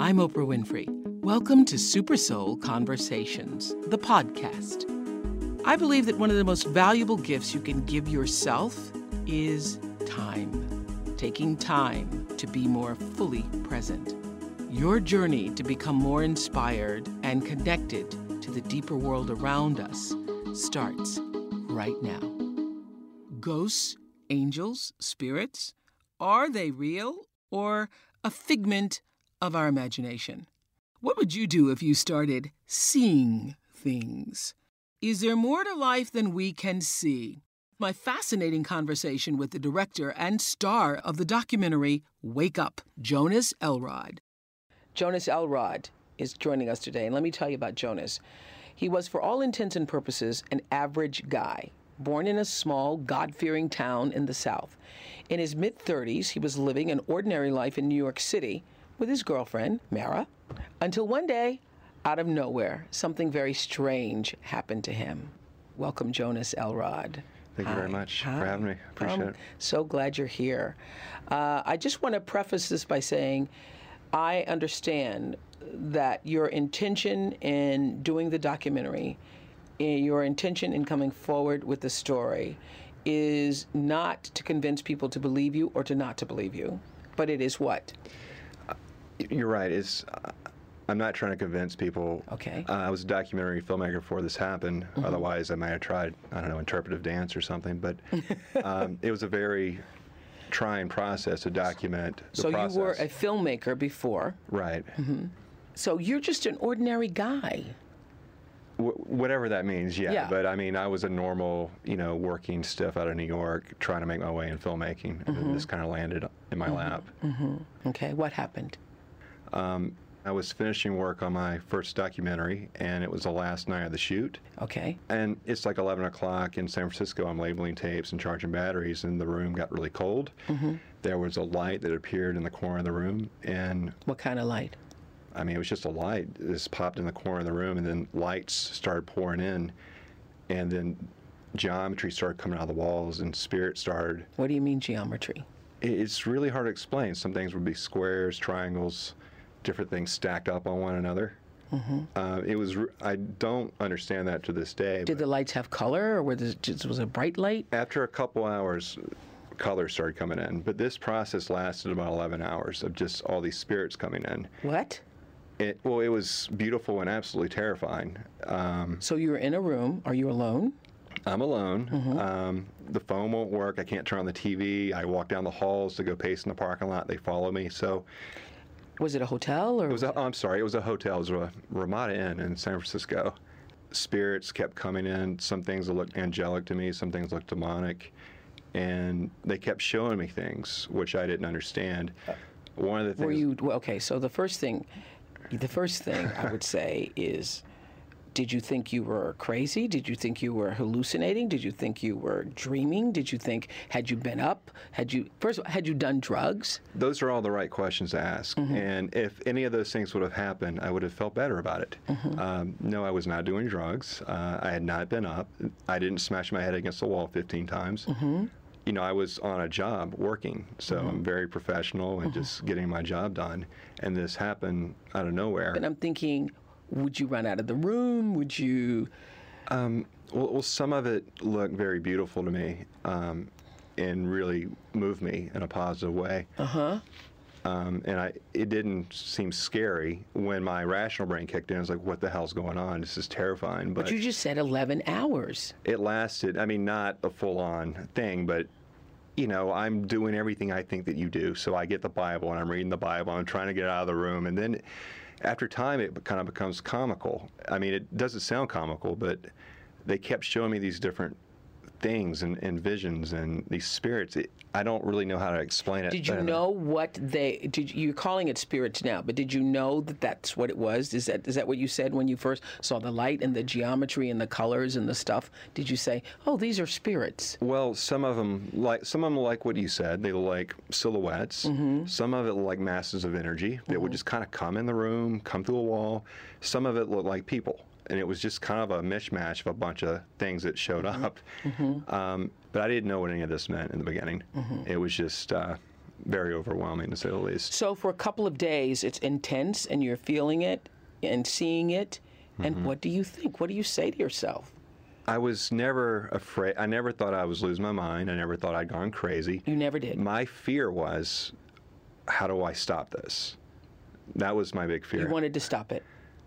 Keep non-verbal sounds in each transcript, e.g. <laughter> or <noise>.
I'm Oprah Winfrey. Welcome to Super Soul Conversations, the podcast. I believe that one of the most valuable gifts you can give yourself is time. Taking time to be more fully present. Your journey to become more inspired and connected to the deeper world around us starts right now. Ghosts, angels, spirits, are they real or a figment of our imagination? What would you do if you started seeing things? Is there more to life than we can see? My fascinating conversation with the director and star of the documentary Wake Up, Jonas Elrod. Jonas Elrod is joining us today, and let me tell you about Jonas. He was, for all intents and purposes, an average guy, born in a small, God fearing town in the South. In his mid 30s, he was living an ordinary life in New York City with his girlfriend, Mara, until one day, out of nowhere, something very strange happened to him. Welcome, Jonas Elrod. Thank you very much for having me. Appreciate I'm it. So glad you're here. Uh, I just want to preface this by saying I understand that your intention in doing the documentary, eh, your intention in coming forward with the story, is not to convince people to believe you or to not to believe you, but it is what? You're right. It's uh, I'm not trying to convince people. Okay. Uh, I was a documentary filmmaker before this happened. Mm-hmm. Otherwise, I might have tried I don't know interpretive dance or something. But <laughs> um, it was a very trying process to document the so process. you were a filmmaker before. right. So you're just an ordinary guy. W- whatever that means, yeah. Yeah. But I mean, I was a normal, you know, working stiff out of New York, trying to make my way in filmmaking, and Mm-hmm. then this kind of landed in my lap. Okay, what happened? I was finishing work on my first documentary, and it was the last night of the shoot. Okay. And it's like 11 o'clock in San Francisco. I'm labeling tapes and charging batteries, and the room got really cold. Mm-hmm. There was a light that appeared in the corner of the room, and What kind of light? I mean, it was just a light. Just popped in the corner of the room, and then lights started pouring in, and then geometry started coming out of the walls, and spirit started. What do you mean geometry? It's really hard to explain. Some things would be squares, triangles, different things stacked up on one another. Uh, it was. I don't understand that to this day. Did the lights have color, or was it just was it a bright light? after a couple hours, color started coming in. But this process lasted about 11 hours of just all these spirits coming in. What? It, well, it was beautiful and absolutely terrifying. Um, So you were in a room. Are you alone? I'm alone. Um, the phone won't work. I can't turn on the TV. I walk down the halls to go pace in the parking lot. They follow me. So Was it a hotel or? it was. A, oh, I'm sorry. It was a hotel. It was a Ramada Inn in San Francisco. Spirits kept coming in. Some things looked angelic to me. Some things looked demonic, and they kept showing me things which I didn't understand. One of the things. were you well, okay? So the first thing, the first thing I would say is, did you think you were crazy? Did you think you were hallucinating? Did you think you were dreaming? Did you think had you been up? Had you first of all, had you done drugs? those are all the right questions to ask. Mm-hmm. And if any of those things would have happened, I would have felt better about it. Mm-hmm. Um, no, I was not doing drugs. Uh, I had not been up. I didn't smash my head against the wall 15 times. Mm-hmm. You know, I was on a job working, so I'm very professional and just getting my job done. And this happened out of nowhere. And I'm thinking, would you run out of the room? Would you? Well, well, some of it looked very beautiful to me um, and really moved me in a positive way. Uh huh. Um, and I, it didn't seem scary when my rational brain kicked in. I was like, "What the hell's going on? This is terrifying." But you just said 11 hours. It lasted. I mean, not a full-on thing, but you know, I'm doing everything I think that you do. So I get the Bible and I'm reading the Bible. I'm trying to get out of the room, and then after time, it kind of becomes comical. I mean, it doesn't sound comical, but they kept showing me these different things and, and visions and these spirits. It, I don't really know how to explain it. Did you know what they did? You're calling it spirits now, but did you know that that's what it was? Is that is that what you said when you first saw the light and the geometry and the colors and the stuff? Did you say, "Oh, these are spirits"? Well, some of them like some of them like what you said. They like silhouettes. Mm-hmm. Some of it like masses of energy that mm-hmm. would just kind of come in the room, come through a wall. Some of it looked like people and it was just kind of a mishmash of a bunch of things that showed mm-hmm. up. Mm-hmm. Um, but I didn't know what any of this meant in the beginning. Mm-hmm. It was just uh, very overwhelming, to say the least. So for a couple of days, it's intense, and you're feeling it and seeing it. And mm-hmm. what do you think? What do you say to yourself? I was never afraid. I never thought I was losing my mind. I never thought I'd gone crazy. You never did. My fear was, how do I stop this? That was my big fear. You wanted to stop it.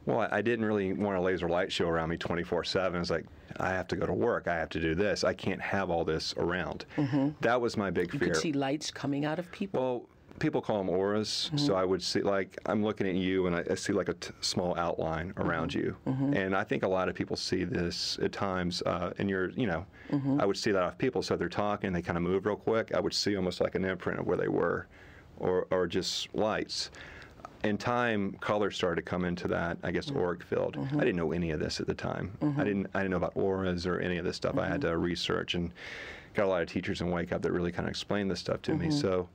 Well, I didn't really want a laser light show around me 24 7. It's like, I have to go to work. I have to do this. I can't have all this around. Mm-hmm. That was my big you fear. You could see lights coming out of people? Well, people call them auras. Mm-hmm. So I would see, like, I'm looking at you and I, I see like a t- small outline around mm-hmm. you. Mm-hmm. And I think a lot of people see this at times. Uh, and you're, you know, mm-hmm. I would see that off people. So they're talking, they kind of move real quick. I would see almost like an imprint of where they were or, or just lights in time, color started to come into that, I guess, auric field. Mm-hmm. I didn't know any of this at the time. Mm-hmm. I didn't I didn't know about auras or any of this stuff. Mm-hmm. I had to research and got a lot of teachers in Wake Up that really kind of explained this stuff to me. Mm-hmm. So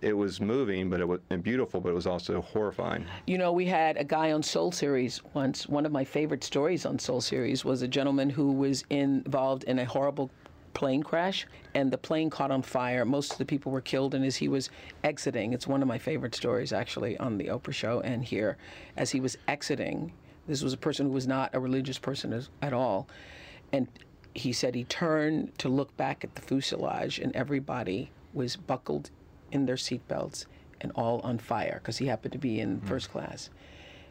it was moving, but it was and beautiful, but it was also horrifying. You know, we had a guy on Soul Series once. One of my favorite stories on Soul Series was a gentleman who was involved in a horrible plane crash, and the plane caught on fire. Most of the people were killed, and as he was exiting, it's one of my favorite stories actually on the Oprah show and here, as he was exiting, this was a person who was not a religious person as, at all, and he said he turned to look back at the fuselage, and everybody was buckled in their seatbelts and all on fire because he happened to be in mm. first class.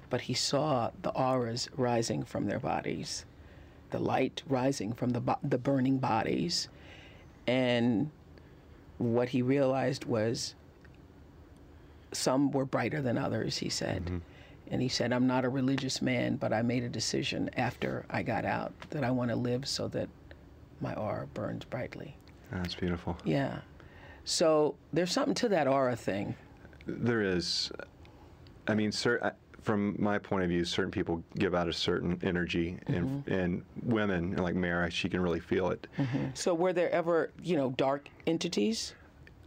But he saw the auras rising from their bodies the light rising from the, the burning bodies. And what he realized was some were brighter than others, he said. Mm-hmm. And he said, I'm not a religious man, but I made a decision after I got out that I want to live so that my aura burns brightly. That's beautiful. Yeah. So there's something to that aura thing. There is. I mean, sir, from my point of view, certain people give out a certain energy, mm-hmm. and, and women, like Mara, she can really feel it. Mm-hmm. So, were there ever, you know, dark entities?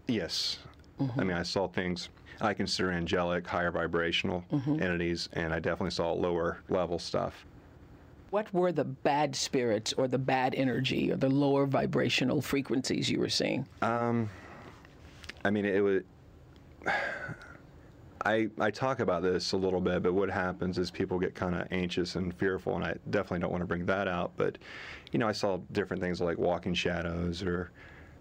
Yes. Mm-hmm. I mean, I saw things I consider angelic, higher vibrational mm-hmm. entities, and I definitely saw lower level stuff. What were the bad spirits or the bad energy or the lower vibrational frequencies you were seeing? Um, I mean, it was. I, I talk about this a little bit, but what happens is people get kind of anxious and fearful, and I definitely don't want to bring that out. But, you know, I saw different things like walking shadows or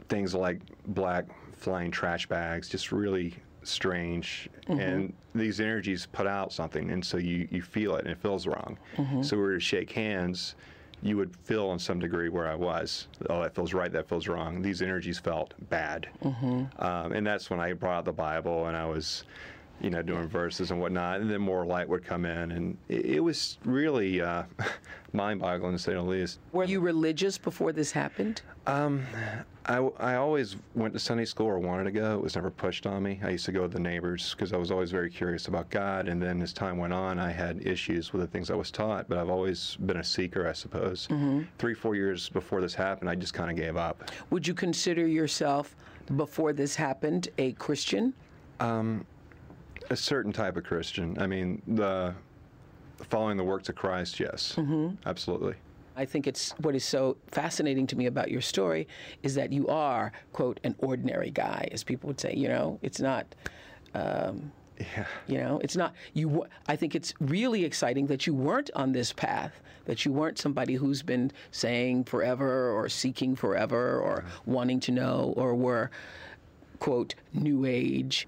things like black flying trash bags, just really strange. Mm-hmm. And these energies put out something, and so you, you feel it, and it feels wrong. Mm-hmm. So we were to shake hands, you would feel in some degree where I was. Oh, that feels right, that feels wrong. These energies felt bad. Mm-hmm. Um, and that's when I brought out the Bible, and I was you know, doing verses and whatnot, and then more light would come in, and it, it was really uh, <laughs> mind-boggling to say the least. Were you religious before this happened? Um, I, I always went to Sunday school or wanted to go. It was never pushed on me. I used to go to the neighbors because I was always very curious about God. And then as time went on, I had issues with the things I was taught. But I've always been a seeker, I suppose. Mm-hmm. Three, four years before this happened, I just kind of gave up. Would you consider yourself, before this happened, a Christian? Um, a certain type of Christian. I mean, the following the works of Christ, yes, mm-hmm. absolutely. I think it's what is so fascinating to me about your story is that you are, quote, an ordinary guy, as people would say. You know, it's not. Um, yeah. You know, it's not you. I think it's really exciting that you weren't on this path. That you weren't somebody who's been saying forever or seeking forever or wanting to know or were, quote, new age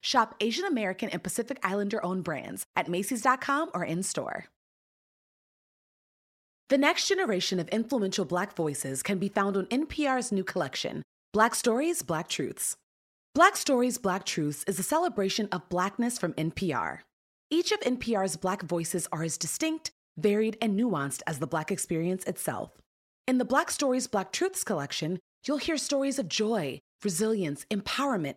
Shop Asian American and Pacific Islander owned brands at Macy's.com or in store. The next generation of influential Black voices can be found on NPR's new collection, Black Stories, Black Truths. Black Stories, Black Truths is a celebration of Blackness from NPR. Each of NPR's Black voices are as distinct, varied, and nuanced as the Black experience itself. In the Black Stories, Black Truths collection, you'll hear stories of joy, resilience, empowerment,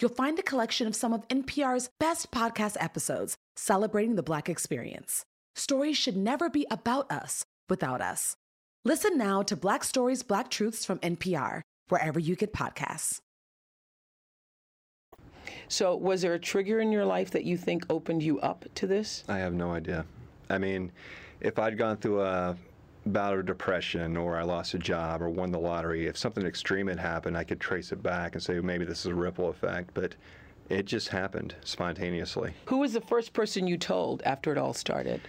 you'll find a collection of some of NPR's best podcast episodes celebrating the Black experience. Stories should never be about us without us. Listen now to Black Stories, Black Truths from NPR, wherever you get podcasts. So, was there a trigger in your life that you think opened you up to this? I have no idea. I mean, if I'd gone through a of depression or I lost a job or won the lottery, if something extreme had happened, I could trace it back and say maybe this is a ripple effect. But it just happened spontaneously. Who was the first person you told after it all started?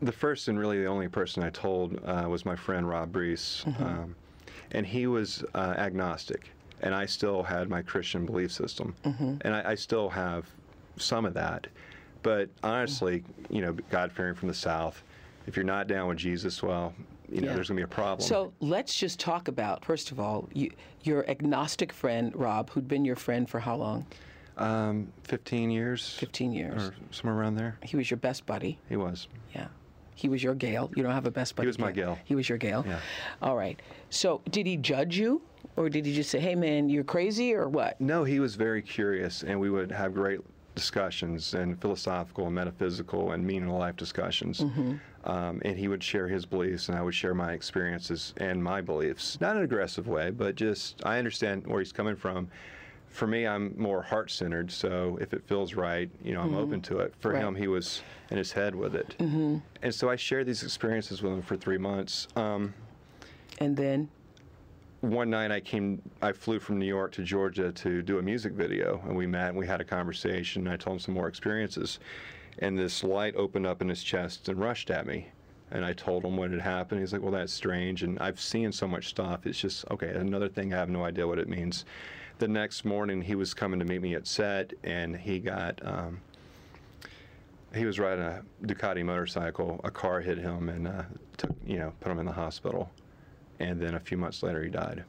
The first and really the only person I told uh, was my friend Rob Brees. Um, and he was uh, agnostic. And I still had my Christian belief system. And I, I still have some of that. But honestly, you know, God fearing from the South, if you're not down with Jesus, well, you know, Yeah. there's going to be a problem. So let's just talk about first of all you, your agnostic friend Rob, who'd been your friend for how long? um, 15 years. 15 years. Or somewhere around there. He was your best buddy. He was. Yeah. He was your Gayle. You don't have a best buddy. He was my Gayle. Gayle. He was your Gayle. Yeah. All right. So did he judge you, or did he just say, "Hey, man, you're crazy," or what? No, he was very curious, and we would have great discussions and philosophical and metaphysical and meaning of life discussions. Um, and he would share his beliefs, and I would share my experiences and my beliefs. Not in an aggressive way, but just I understand where he's coming from. For me, I'm more heart centered, so if it feels right, you know, I'm open to it. For Right. him, he was in his head with it. And so I shared these experiences with him for three months. Um, And then, one night I came, I flew from New York to Georgia to do a music video, and we met and we had a conversation. And I told him some more experiences, and this light opened up in his chest and rushed at me, and I told him what had happened. He's like, "Well, that's strange," and I've seen so much stuff. It's just okay. Another thing, I have no idea what it means. The next morning, he was coming to meet me at set, and he got. Um, he was riding a Ducati motorcycle. A car hit him and uh, took, you know, put him in the hospital. And then a few months later, he died.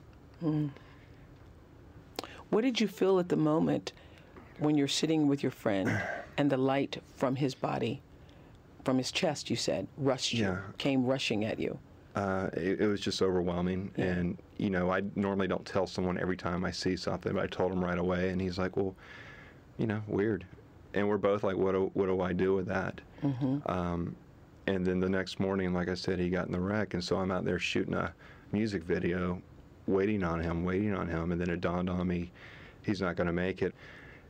what did you feel at the moment when you're sitting with your friend <sighs> and the light from his body, from his chest, you said, rushed you, Yeah. came rushing at you? Uh, it, it was just overwhelming. And, you know, I normally don't tell someone every time I see something, but I told him right away. And he's like, well, you know, weird. And we're both like, what do, what do I do with that? Um, and then the next morning, like I said, he got in the wreck. And so I'm out there shooting a music video, waiting on him, waiting on him. And then it dawned on me, he's not going to make it.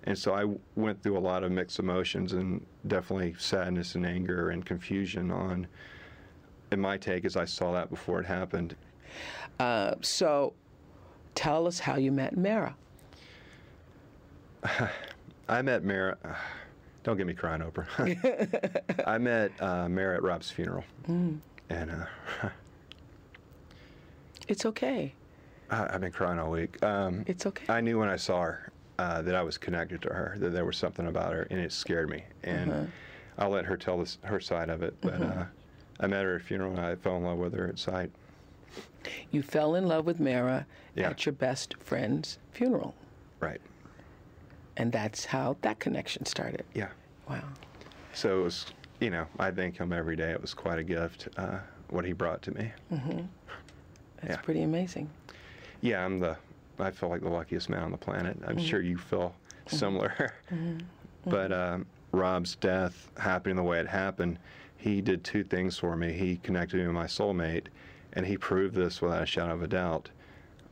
And so I went through a lot of mixed emotions and definitely sadness and anger and confusion on. And my take is I saw that before it happened. Uh, so, tell us how you met Mara. <sighs> I met Mara. <sighs> Don't get me crying, Oprah. <laughs> <laughs> I met uh, Mara at Rob's funeral, and uh, <laughs> It's okay. I, I've been crying all week. Um, It's okay. I knew when I saw her uh, that I was connected to her, that there was something about her, and it scared me. And I'll let her tell this, her side of it. But uh, I met her at a funeral, and I fell in love with her at sight. You fell in love with Mara Yeah. at your best friend's funeral. Right. And that's how that connection started. Yeah. Wow. So it was you know, I thank him every day. It was quite a gift uh, what he brought to me. That's Yeah. pretty amazing. Yeah, I'm the. I feel like the luckiest man on the planet. I'm mm-hmm. sure you feel mm-hmm. similar. <laughs> Mm-hmm. but um, Rob's death happening the way it happened, he did two things for me. He connected me with my soulmate, and he proved this without a shadow of a doubt.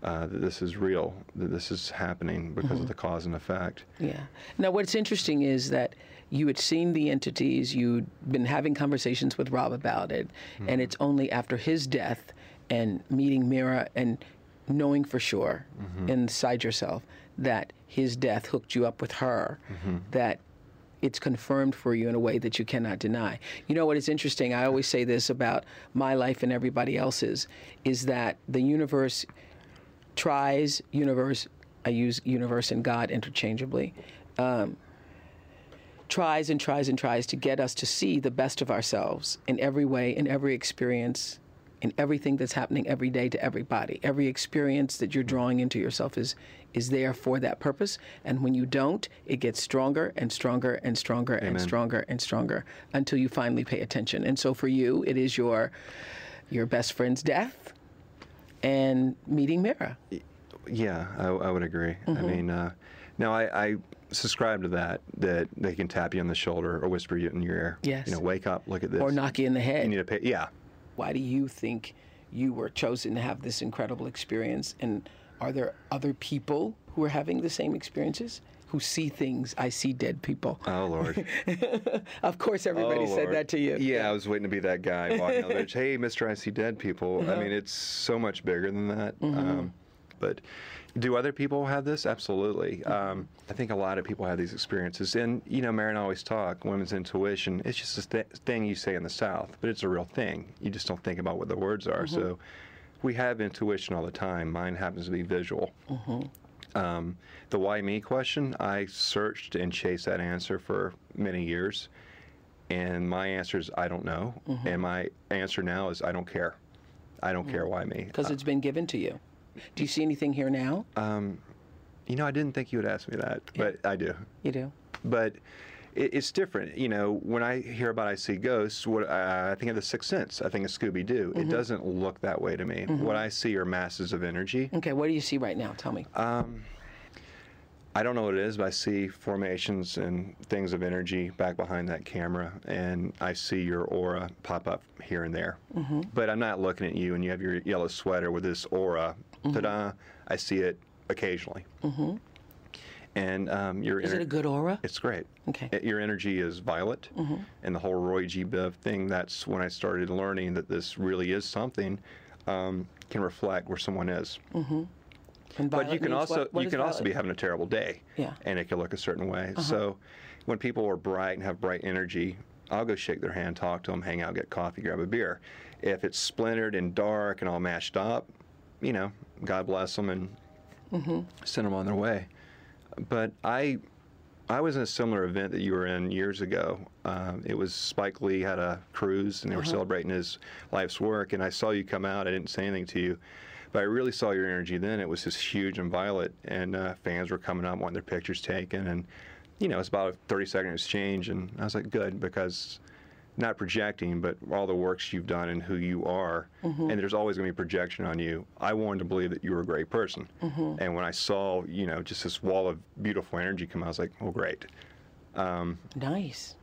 Uh, that this is real, that this is happening because of the cause and effect. Yeah. Now, what's interesting is that you had seen the entities, you'd been having conversations with Rob about it, and it's only after his death and meeting Mara and knowing for sure inside yourself that his death hooked you up with her that it's confirmed for you in a way that you cannot deny. You know what is interesting? I always say this about my life and everybody else's is that the universe tries, universe, I use universe and God interchangeably, um, tries and tries and tries to get us to see the best of ourselves in every way, in every experience, in everything that's happening every day to everybody. Every experience that you're drawing into yourself is is there for that purpose. And when you don't, it gets stronger and stronger and stronger and stronger and stronger until you finally pay attention. And so for you, it is your your best friend's death and meeting Mara. Yeah, I, I would agree. I Mm-hmm. mean, uh, now I, I subscribe to that, that they can tap you on the shoulder or whisper you in your ear. Yes. You know, wake up, look at this. Or knock you in the head. You need to pay. Yeah. Why do you think you were chosen to have this incredible experience? And are there other people who are having the same experiences? Who see things? I see dead people. Oh, Lord. <laughs> Of course, everybody Oh, said that to you. Yeah, I was waiting to be that guy walking the beach. Hey, Mister, I see dead people. I mean, it's so much bigger than that. Um, but do other people have this? Absolutely. Um, I think a lot of people have these experiences. And you know, Mara and I always talk women's intuition. It's just a th- thing you say in the South, but it's a real thing. You just don't think about what the words are. So mm-hmm. we have intuition all the time. Mine happens to be visual. Mm-hmm. Um, the why me question, I searched and chased that answer for many years. And my answer is I don't know. Mm-hmm. And my answer now is I don't care. I don't mm. care why me. Because uh, it's been given to you. Do you see anything here now? Um, you know, I didn't think you would ask me that, but I do. you do. But it, it's different. You know, when I hear about I see ghosts, what uh, I think of the Sixth Sense. I think of Scooby Doo. It mm-hmm. doesn't look that way to me. Mm-hmm. What I see are masses of energy. Okay, what do you see right now? Tell me. Um, I don't know what it is, but I see formations and things of energy back behind that camera, and I see your aura pop up here and there. Mm-hmm. But I'm not looking at you, and you have your yellow sweater with this aura. Ta-da! I see it occasionally. Mm-hmm. And um, your Is it a good aura? It's great. Okay. Uh, Your energy is violet, mm-hmm. and the whole Roy G. Biv thing. That's when I started learning that this really is something um, can reflect where someone is. And But you can also what- what you can also be having a terrible day, Yeah. Uh-huh. and it can look a certain way. So when people are bright and have bright energy, I'll go shake their hand, talk to them, hang out, get coffee, grab a beer. If it's splintered and dark and all mashed up, you know, God bless them and Mm-hmm. send them on their way. But I. I was in a similar event that you were in years ago. Um, it was Spike Lee had a cruise and they were Uh-huh. celebrating his life's work. And I saw you come out. I didn't say anything to you, but I really saw your energy then. It was just huge and violet, and uh, fans were coming up wanting their pictures taken. And you know, it's about a 30 second exchange. And I was like, good, because not projecting, but all the works you've done and who you are, mm-hmm. and there's always going to be projection on you. I wanted to believe that you were a great person, mm-hmm. and when I saw, you know, just this wall of beautiful energy come out, I was like, oh, great. Um, nice.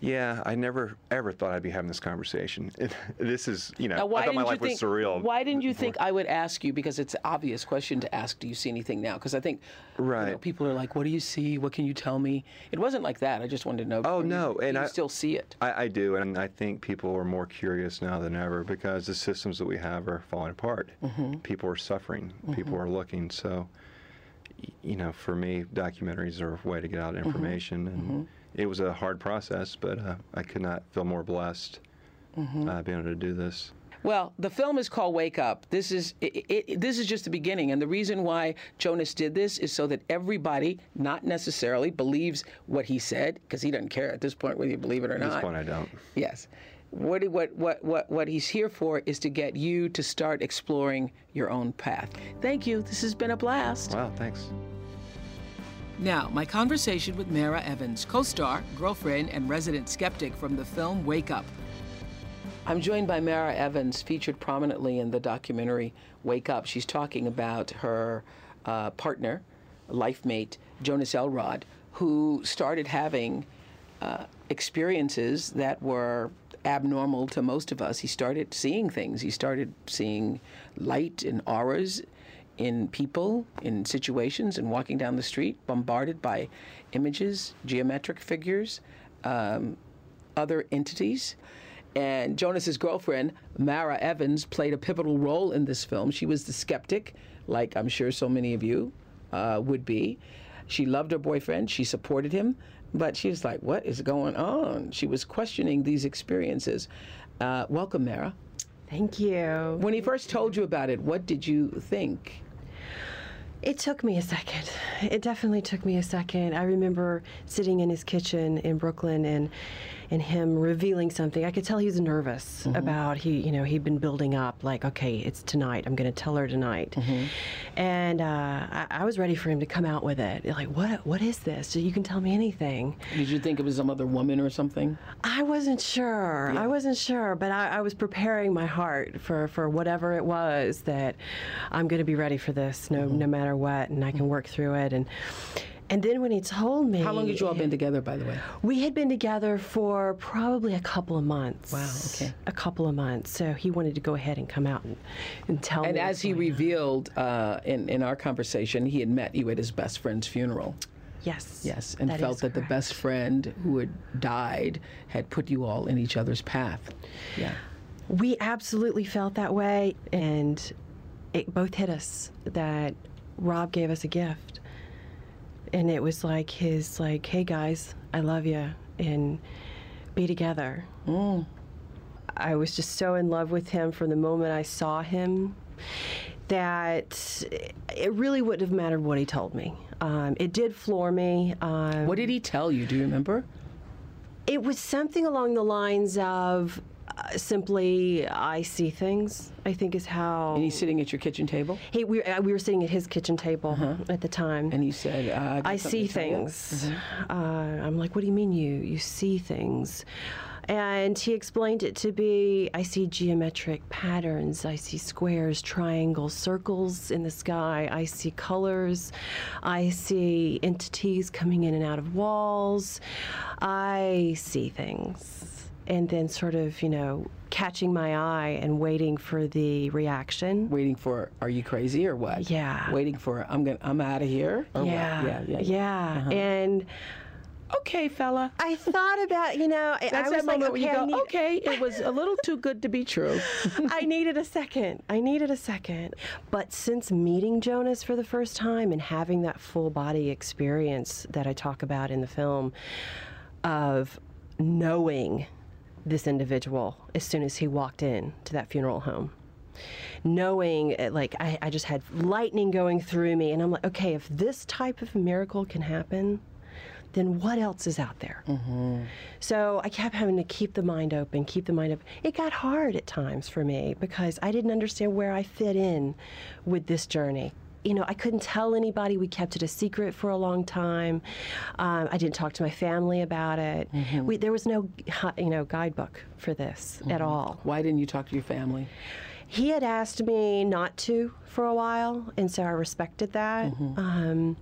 Yeah, I never ever thought I'd be having this conversation. <laughs> this is, you know, Now, why I thought my life you was think? surreal. Why didn't you think I would ask you? Because it's an obvious question to ask. Do you see anything now? Because I think, you know, Right. people are like, "What do you see? What can you tell me?" It wasn't like that. I just wanted to know. Oh, you- no, do and you I- still see it. I, I do, and I think people are more curious now than ever because the systems that we have are falling apart. Mm-hmm. People are suffering. People are looking. So, you know, for me, documentaries are a way to get out Mm-hmm. information, and it was a hard process, but uh, I could not feel more blessed Mm-hmm. uh, being able to do this. Well, the film is called Wake Up. This is it, it, this is just the beginning, and the reason why Jonas did this is so that everybody, not necessarily, believes what he said, because he doesn't care at this point whether you believe it or not. At this point, I don't. Yes. What, what, what, what, what he's here for is to get you to start exploring your own path. Thank you. This has been a blast. Wow, thanks. Now, my conversation with Mara Evans, co star, girlfriend, and resident skeptic from the film Wake Up. I'm joined by Mara Evans, featured prominently in the documentary Wake Up. She's talking about her uh, partner, life mate, Jonas Elrod, who started having uh, experiences that were abnormal to most of us. He started seeing things. He started seeing light and auras in people, in situations, and walking down the street, bombarded by images, geometric figures, um, other entities. And Jonas's girlfriend, Mara Evans, played a pivotal role in this film. She was the skeptic, like I'm sure so many of you uh, would be. She loved her boyfriend, she supported him, but she was like, What is going on? She was questioning these experiences. Uh, welcome, Mara. Thank you. When he first told you about it, what did you think? It took me a second. It definitely took me a second. I remember sitting in his kitchen in Brooklyn and and him revealing something. I could tell he was nervous mm-hmm. about he, you know, he'd been building up like, okay, it's tonight. I'm going to tell her tonight. Mm-hmm. And uh, I, I, was ready for him to come out with it. Like, what? What is this? You can tell me anything. Did you think it was some other woman or something? I wasn't sure. Yeah. I wasn't sure, but I, I was preparing my heart for for whatever it was that I'm going to be ready for this, no mm-hmm. no matter what, and I can work through it and. And then when he told me. How long had you all been together, by the way? We had been together for probably a couple of months. Wow, okay. A couple of months. So he wanted to go ahead and come out and, and tell and me. And as he revealed uh, in, in our conversation, he had met you at his best friend's funeral. Yes. Yes, and that felt that correct. the best friend who had died had put you all in each other's path. Yeah. We absolutely felt that way, and it both hit us that Rob gave us a gift and it was like his like hey guys i love you and be together. Mm. i was just so in love with him from the moment i saw him that it really wouldn't have mattered what he told me. Um, it did floor me um, what did he tell you? Do you remember? It was something along the lines of uh, simply I see things. I think is how. And he's sitting at your kitchen table. He we, uh, we were sitting at his kitchen table uh-huh. at the time. And he said, uh, "I, I see things." Mm-hmm. Uh, I'm like, "What do you mean you you see things?" And he explained it to be I see geometric patterns, I see squares, triangles, circles in the sky, I see colors, I see entities coming in and out of walls, I see things and then sort of, you know, catching my eye and waiting for the reaction. Waiting for, are you crazy or what? Yeah. Waiting for, I'm going to I'm out of here? Yeah. yeah. Yeah. Yeah. Yeah. Uh-huh. And, okay, fella. I thought about, you know, That's I was that like, moment okay, where you go, need... okay, it was a little too good to be true. <laughs> I needed a second. I needed a second. But since meeting Jonas for the first time and having that full body experience that I talk about in the film of knowing this individual as soon as he walked in to that funeral home. Knowing uh, like I, I, just had lightning going through me and i'm like okay if this type of miracle can happen then what else is out there? Mm-hmm. so i kept having to keep the mind open keep the mind open. It got hard at times for me because i didn't understand where i fit in with this journey you know, I couldn't tell anybody. We kept it a secret for a long time. Um, I didn't talk to my family about it. Mm-hmm. We, there was no, you know, guidebook for this mm-hmm. at all. Why didn't you talk to your family? He had asked me not to for a while, and so I respected that. Mm-hmm. Um,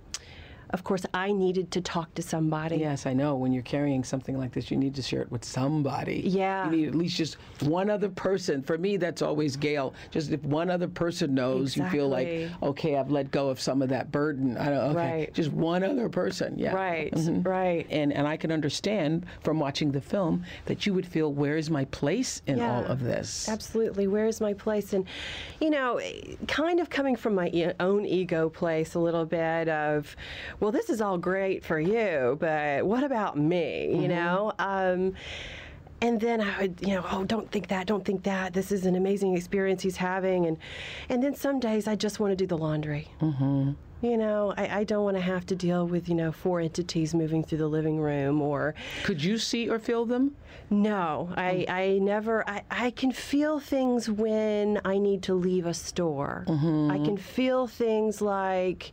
of course, I needed to talk to somebody. Yes, I know. When you're carrying something like this, you need to share it with somebody. Yeah. You need at least just one other person. For me, that's always Gayle. Just if one other person knows, exactly. you feel like, okay, I've let go of some of that burden. I don't, okay. Right. Just one other person. Yeah. Right. Mm-hmm. Right. And and I can understand from watching the film that you would feel, where is my place in yeah, all of this? Absolutely. Where is my place? And, you know, kind of coming from my own ego place a little bit of, well, this is all great for you, but what about me? Mm-hmm. You know? Um, and then I would, you know, oh, don't think that, don't think that. This is an amazing experience he's having, and and then some days I just want to do the laundry. Mm-hmm. You know, I, I don't want to have to deal with you know four entities moving through the living room or. Could you see or feel them? No, I, I never. I, I can feel things when I need to leave a store. Mm-hmm. I can feel things like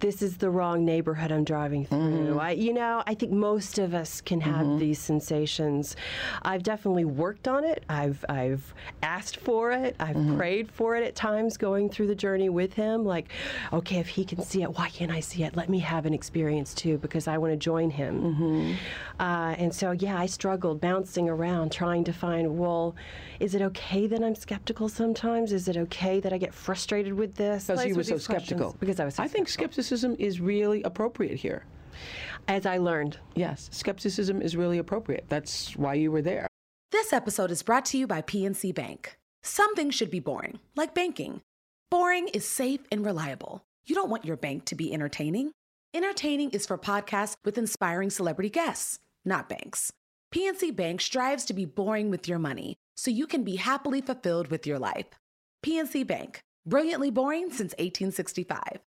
this is the wrong neighborhood I'm driving through. Mm-hmm. I, you know, I think most of us can have these sensations. I've definitely worked on it. I've I've asked for it. I've Mm-hmm. prayed for it at times going through the journey with him. Like, okay, if he can see it, why can't I see it? Let me have an experience too, because I want to join him. Mm-hmm. Uh, and so, yeah, I struggled bouncing around trying to find. Well, is it okay that I'm skeptical sometimes? Is it okay that I get frustrated with this? Because you were so skeptical. Because I was. So I think skeptical. Skepticism is really appropriate here. as I learned. Yes, skepticism is really appropriate. That's why you were there. This episode is brought to you by PNC Bank. Some things should be boring, like banking. Boring is safe and reliable. You don't want your bank to be entertaining. Entertaining is for podcasts with inspiring celebrity guests, not banks. PNC Bank strives to be boring with your money so you can be happily fulfilled with your life. PNC Bank, brilliantly boring since 1865.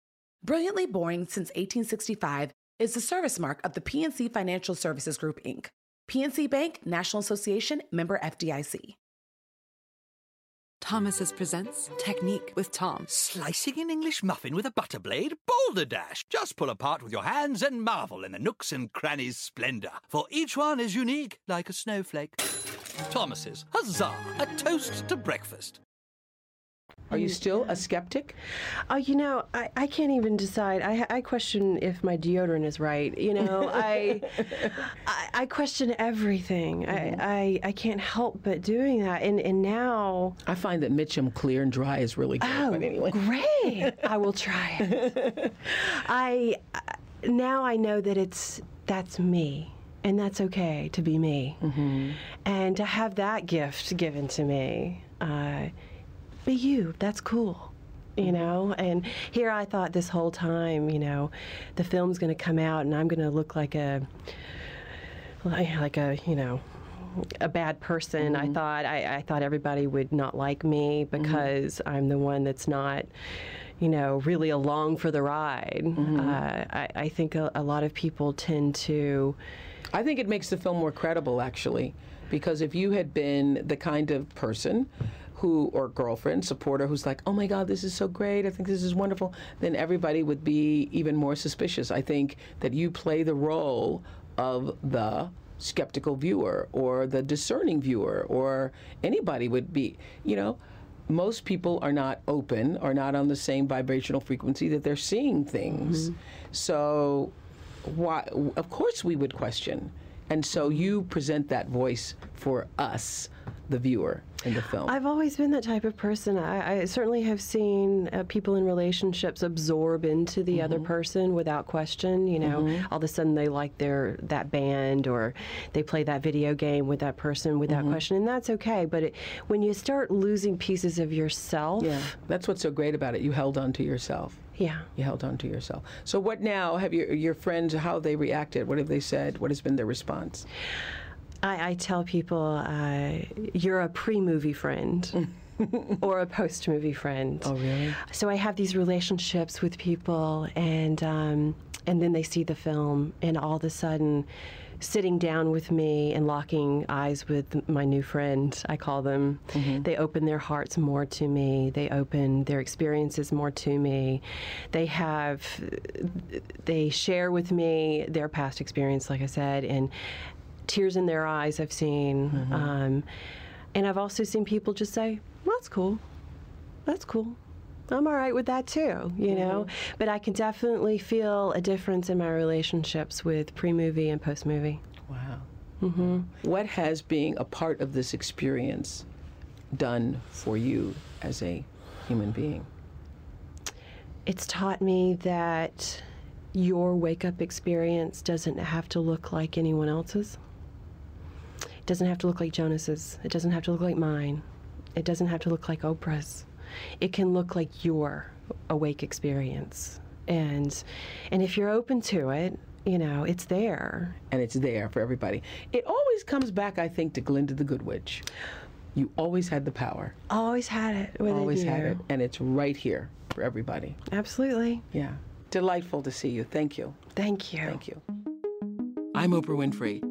Brilliantly boring since 1865 is the service mark of the PNC Financial Services Group, Inc. PNC Bank, National Association, member FDIC. Thomas's presents Technique with Tom. Slicing an English muffin with a butter blade? Boulder Dash! Just pull apart with your hands and marvel in the nooks and crannies' splendor, for each one is unique like a snowflake. Thomas's, huzzah! A toast to breakfast. Are you still a skeptic? Oh, you know, I, I can't even decide. I, I question if my deodorant is right. You know, <laughs> I, I I question everything. I, I I can't help but doing that. And and now, I find that Mitchum Clear and Dry is really good. oh, anyway. great! I will <laughs> try it. I now I know that it's that's me. And that's okay to be me, and to have that gift given to me. Uh, be you. That's cool. You mm-hmm. know, and here I thought this whole time, you know, the film's going to come out and I'm going to look like a, like a, you know, a bad person. I mm-hmm. thought I, I thought everybody would not like me mm-hmm. because I'm the one that's not, you know, really along for the ride. Uh, I, I think a, a lot of people tend to. I think it makes the film more credible, actually, because if you had been the kind of person who, or girlfriend, supporter, who's like, oh my God, this is so great, I think this is wonderful, then everybody would be even more suspicious. I think that you play the role of the skeptical viewer or the discerning viewer or anybody would be, you know. Most people are not open, are not on the same vibrational frequency that they're seeing things. Mm-hmm. So why of course we would question and so you present that voice for us the viewer in the film? I've always been that type of person. I, I certainly have seen uh, people in relationships absorb into the other mm-hmm. person without question. You know, mm-hmm. all of a sudden they like their that band or they play that video game with that person without mm-hmm. question, and that's okay. But it, when you start losing pieces of yourself, yeah that's what's so great about it. You held on to yourself. Yeah. you held on to yourself. So what now have your your friends how have they reacted? What have they said? What has been their response I, I tell people uh, you're a pre-movie friend. <laughs> or a post-movie friend. Oh, really? So I have these relationships with people, and um, and then they see the film, and all of a sudden, sitting down with me and locking eyes with my new friend, I call them, they open their hearts more to me. They open their experiences more to me. They have, they share with me their past experience, like I said, and tears in their eyes I've seen. Um, and I've also seen people just say, that's cool. That's cool. I'm all right with that too, you know? But I can definitely feel a difference in my relationships with pre movie and post movie. wow mm-hmm. what has being a part of this experience done for you as a human being It's taught me that your wake up experience doesn't have to look like anyone else's. It doesn't have to look like Jonas's. It doesn't have to look like mine. It doesn't have to look like Oprah's. It can look like your awake experience. And and if you're open to it, you know, it's there. and it's there for everybody it always comes back i think to glinda the good witch you always had the power Always had it. With always you. had it and it's right here for everybody Absolutely. yeah delightful to see you thank you Thank you. thank you I'm Oprah Winfrey,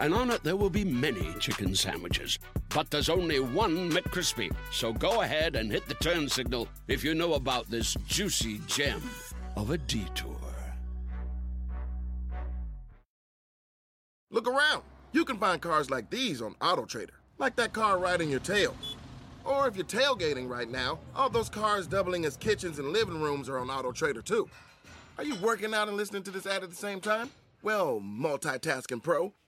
and on it there will be many chicken sandwiches. But there's only one McCrispy. So go ahead and hit the turn signal if you know about this juicy gem of a detour. Look around. You can find cars like these on AutoTrader, like that car riding your tail. Or if you're tailgating right now, all those cars doubling as kitchens and living rooms are on AutoTrader too. Are you working out and listening to this ad at the same time? Well, multitasking pro,